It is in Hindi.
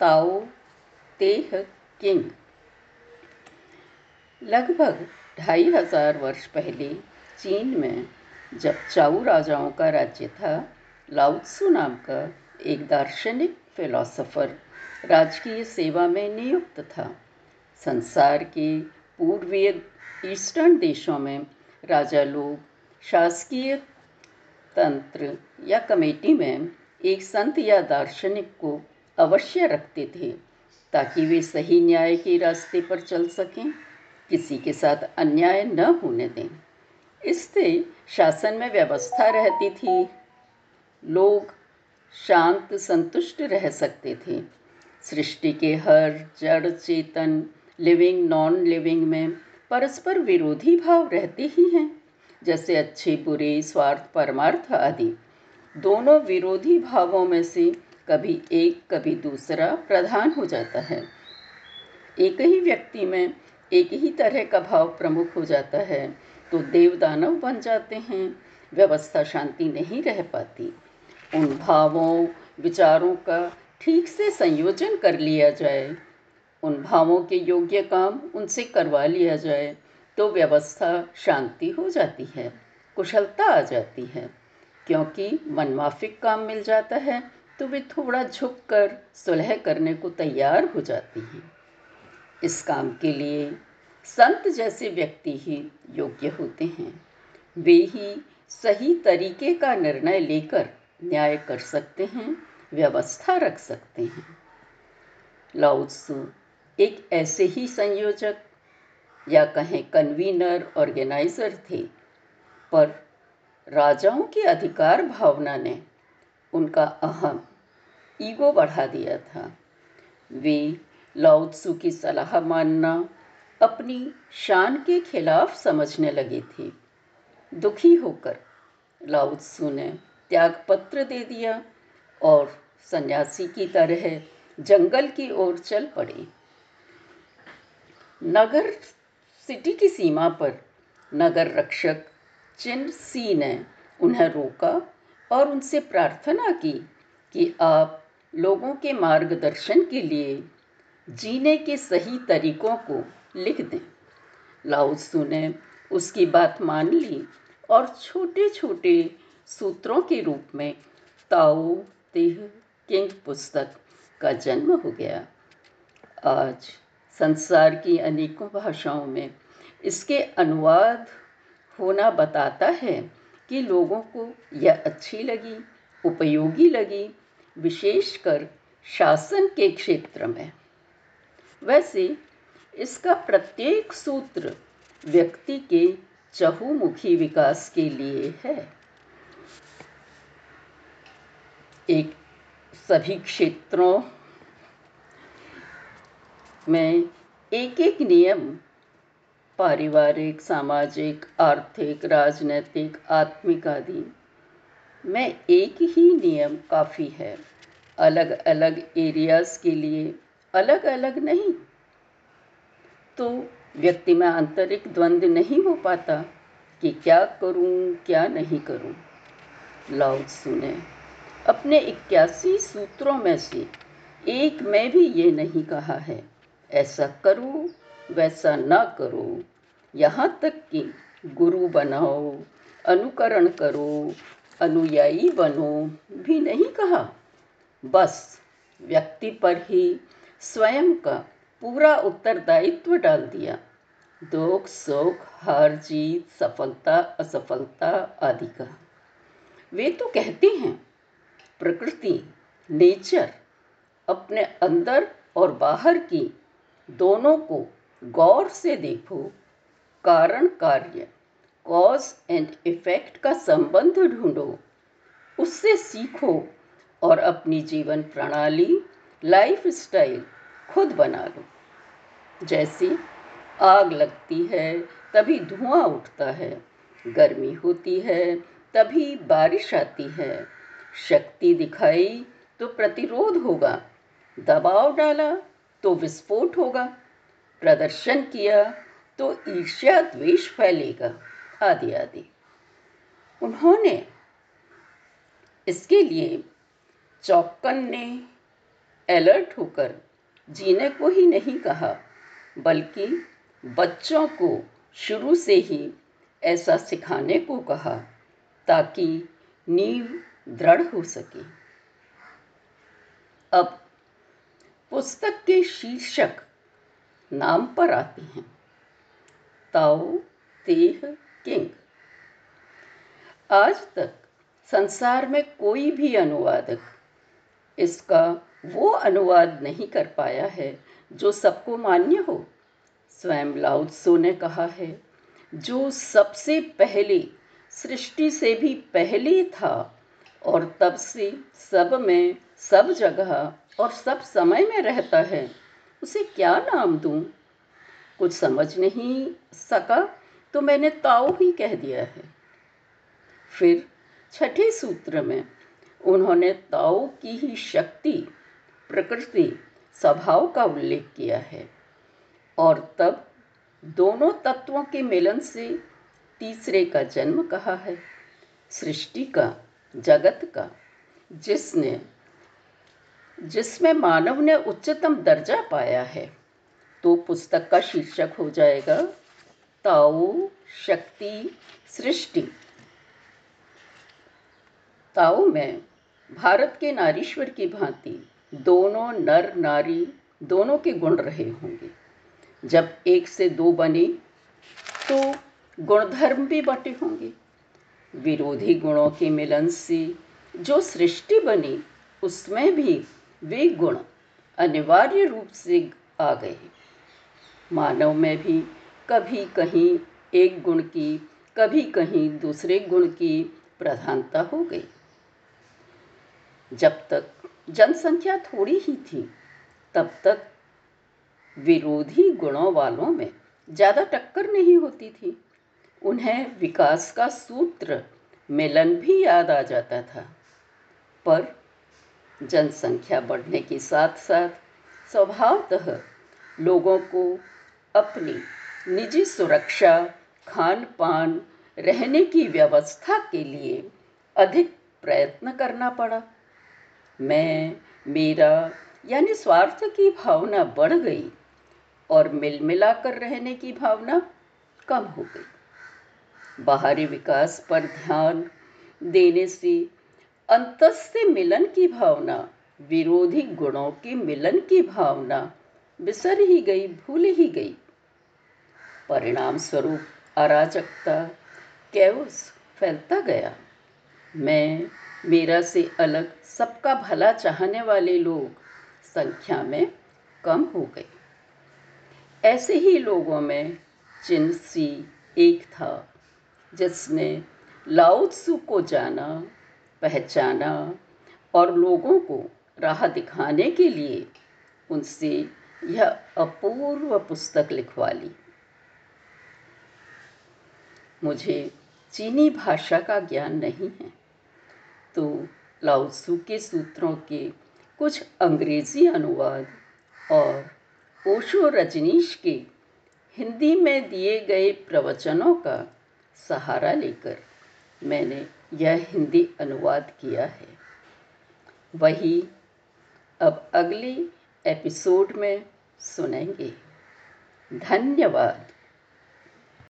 ताओ तेह किंग। लगभग ढाई हज़ार वर्ष पहले चीन में जब चाऊ राजाओं का राज्य था लाउत्सु नाम का एक दार्शनिक फिलोसोफर राजकीय सेवा में नियुक्त था। संसार के पूर्वीय ईस्टर्न देशों में राजा लोग शासकीय तंत्र या कमेटी में एक संत या दार्शनिक को अवश्य रखते थे, ताकि वे सही न्याय के रास्ते पर चल सकें, किसी के साथ अन्याय न होने दें। इससे शासन में व्यवस्था रहती थी। लोग शांत, संतुष्ट रह सकते थे। सृष्टि के हर जड़, चेतन लिविंग नॉन लिविंग में परस्पर विरोधी भाव रहते ही हैं, जैसे अच्छे, बुरे, स्वार्थ, परमार्थ आदि। दोनों विरोधी भावों में से कभी एक, कभी दूसरा प्रधान हो जाता है। एक ही व्यक्ति में एक ही तरह का भाव प्रमुख हो जाता है तो देव दानव बन जाते हैं। व्यवस्था शांति नहीं रह पाती। उन भावों, विचारों का ठीक से संयोजन कर लिया जाए। उन भावों के योग्य काम उनसे करवा लिया जाए तो व्यवस्था शांति हो जाती है, कुशलता आ जाती है, क्योंकि मनमाफिक काम मिल जाता है तो वे थोड़ा झुक कर सुलह करने को तैयार हो जाती हैं। इस काम के लिए संत जैसे व्यक्ति ही योग्य होते हैं। वे ही सही तरीके का निर्णय लेकर न्याय कर सकते हैं, व्यवस्था रख सकते हैं। लाउत्सु एक ऐसे ही संयोजक या कहें कन्वीनर ऑर्गेनाइजर थे, पर राजाओं की अधिकार भावना ने उनका अहम ईगो बढ़ा दिया था। वे लाउत्सु की सलाह मानना, अपनी शान के खिलाफ समझने लगे थे। दुखी होकर लाउत्सु ने त्यागपत्र दे दिया और सन्यासी की तरह जंगल की ओर चल पड़े। नगर सिटी की सीमा पर नगर रक्षक चिन सी ने उन्हें रोका और उनसे प्रार्थना की कि आप लोगों के मार्गदर्शन के लिए जीने के सही तरीकों को लिख दें। लाउसू ने उसकी बात मान ली और छोटे छोटे सूत्रों के रूप में ताओ तेह किंग पुस्तक का जन्म हो गया। आज संसार की अनेकों भाषाओं में इसके अनुवाद होना बताता है कि लोगों को यह अच्छी लगी, उपयोगी लगी, विशेषकर शासन के क्षेत्र में। वैसे, इसका प्रत्येक सूत्र व्यक्ति के चहुमुखी विकास के लिए है। एक सभी क्षेत्रों में एक एक नियम पारिवारिक, सामाजिक, आर्थिक, राजनैतिक, आत्मिक आदि। में एक ही नियम काफ़ी है। अलग अलग एरियाज़ के लिए अलग अलग नहीं। तो व्यक्ति में आंतरिक द्वंद्व नहीं हो पाता कि क्या करूँ, क्या नहीं करूँ। लाउड सुने। अपने इक्यासी सूत्रों में से एक में भी ये नहीं कहा है, ऐसा करो वैसा ना करो। यहाँ तक कि गुरु बनाओ, अनुकरण करो, अनुयायी बनो, भी नहीं कहा। बस व्यक्ति पर ही स्वयं का पूरा उत्तरदायित्व डाल दिया। दुख सुख हार, जीत, सफलता, असफलता आदि का। वे तो कहते हैं, प्रकृति, नेचर, अपने अंदर और बाहर की दोनों को गौर से देखो, कारण कार्य कॉज एंड इफ़ेक्ट का संबंध ढूंढो। उससे सीखो और अपनी जीवन प्रणाली लाइफ स्टाइल खुद बना लो। जैसे आग लगती है, तभी धुआँ उठता है। गर्मी होती है, तभी बारिश आती है। शक्ति दिखाई तो प्रतिरोध होगा। दबाव डाला तो विस्फोट होगा। प्रदर्शन किया तो ईर्ष्या द्वेष फैलेगा। आदि आदि। उन्होंने इसके लिए चौकन ने अलर्ट होकर जीने को ही नहीं कहा, बल्कि बच्चों को शुरू से ही ऐसा सिखाने को कहा, ताकि नींव दृढ़ हो सके। अब पुस्तक के शीर्षक नाम पर आती हैं। Tao Te, Ching. आज तक संसार में कोई भी अनुवादक इसका वो अनुवाद नहीं कर पाया है जो सबको मान्य हो। स्वयं लाउत्सो ने कहा है, जो सबसे पहले, सृष्टि से भी पहले था और तब से सब में, सब जगह और सब समय में रहता है। उसे क्या नाम दूँ? कुछ समझ नहीं सका तो मैंने ताओ ही कह दिया है फिर छठे सूत्र में उन्होंने ताओ की ही शक्ति, प्रकृति, स्वभाव का उल्लेख किया है और तब दोनों तत्वों के मिलन से तीसरे का जन्म कहा है, सृष्टि का, जगत का, जिसने जिसमें मानव ने उच्चतम दर्जा पाया है। तो पुस्तक का शीर्षक हो जाएगा ताओ शक्ति सृष्टि। ताओ में भारत के नारीश्वर की भांति दोनों नर नारी दोनों के गुण रहे होंगे। जब एक से दो बने तो गुणधर्म भी बटे होंगे। विरोधी गुणों के मिलन से जो सृष्टि बनी, उसमें भी वे गुण अनिवार्य रूप से आ गए मानव में भी कभी कहीं एक गुण की, कभी कहीं दूसरे गुण की प्रधानता हो गई। जब तक जनसंख्या थोड़ी ही थी, तब तक विरोधी गुणों वालों में ज़्यादा टक्कर नहीं होती थी। उन्हें विकास का सूत्र मिलन भी याद आ जाता था। पर जनसंख्या बढ़ने के साथ साथ स्वभावतः लोगों को अपनी निजी सुरक्षा खान पान रहने की व्यवस्था के लिए अधिक प्रयत्न करना पड़ा। मैं, मेरा यानी स्वार्थ की भावना बढ़ गई और मिल मिलाकर रहने की भावना कम हो गई। बाहरी विकास पर ध्यान देने से अंतस्थ मिलन की भावना, विरोधी गुणों के मिलन की भावना, बिसर ही गई, भूल ही गई। परिणाम स्वरूप अराजकता कैवस फैलता गया। मैं, मेरा से अलग सबका भला चाहने वाले लोग संख्या में कम हो गए। ऐसे ही लोगों में चिन्सी एक था, जिसने लाउत्सु को जाना पहचाना और लोगों को राह दिखाने के लिए उनसे यह अपूर्व पुस्तक लिखवा ली। मुझे चीनी भाषा का ज्ञान नहीं है तो लाउसू के सूत्रों के कुछ अंग्रेज़ी अनुवाद और ओशो रजनीश के हिंदी में दिए गए प्रवचनों का सहारा लेकर मैंने यह हिंदी अनुवाद किया है। वही अब अगली एपिसोड में सुनेंगे। धन्यवाद।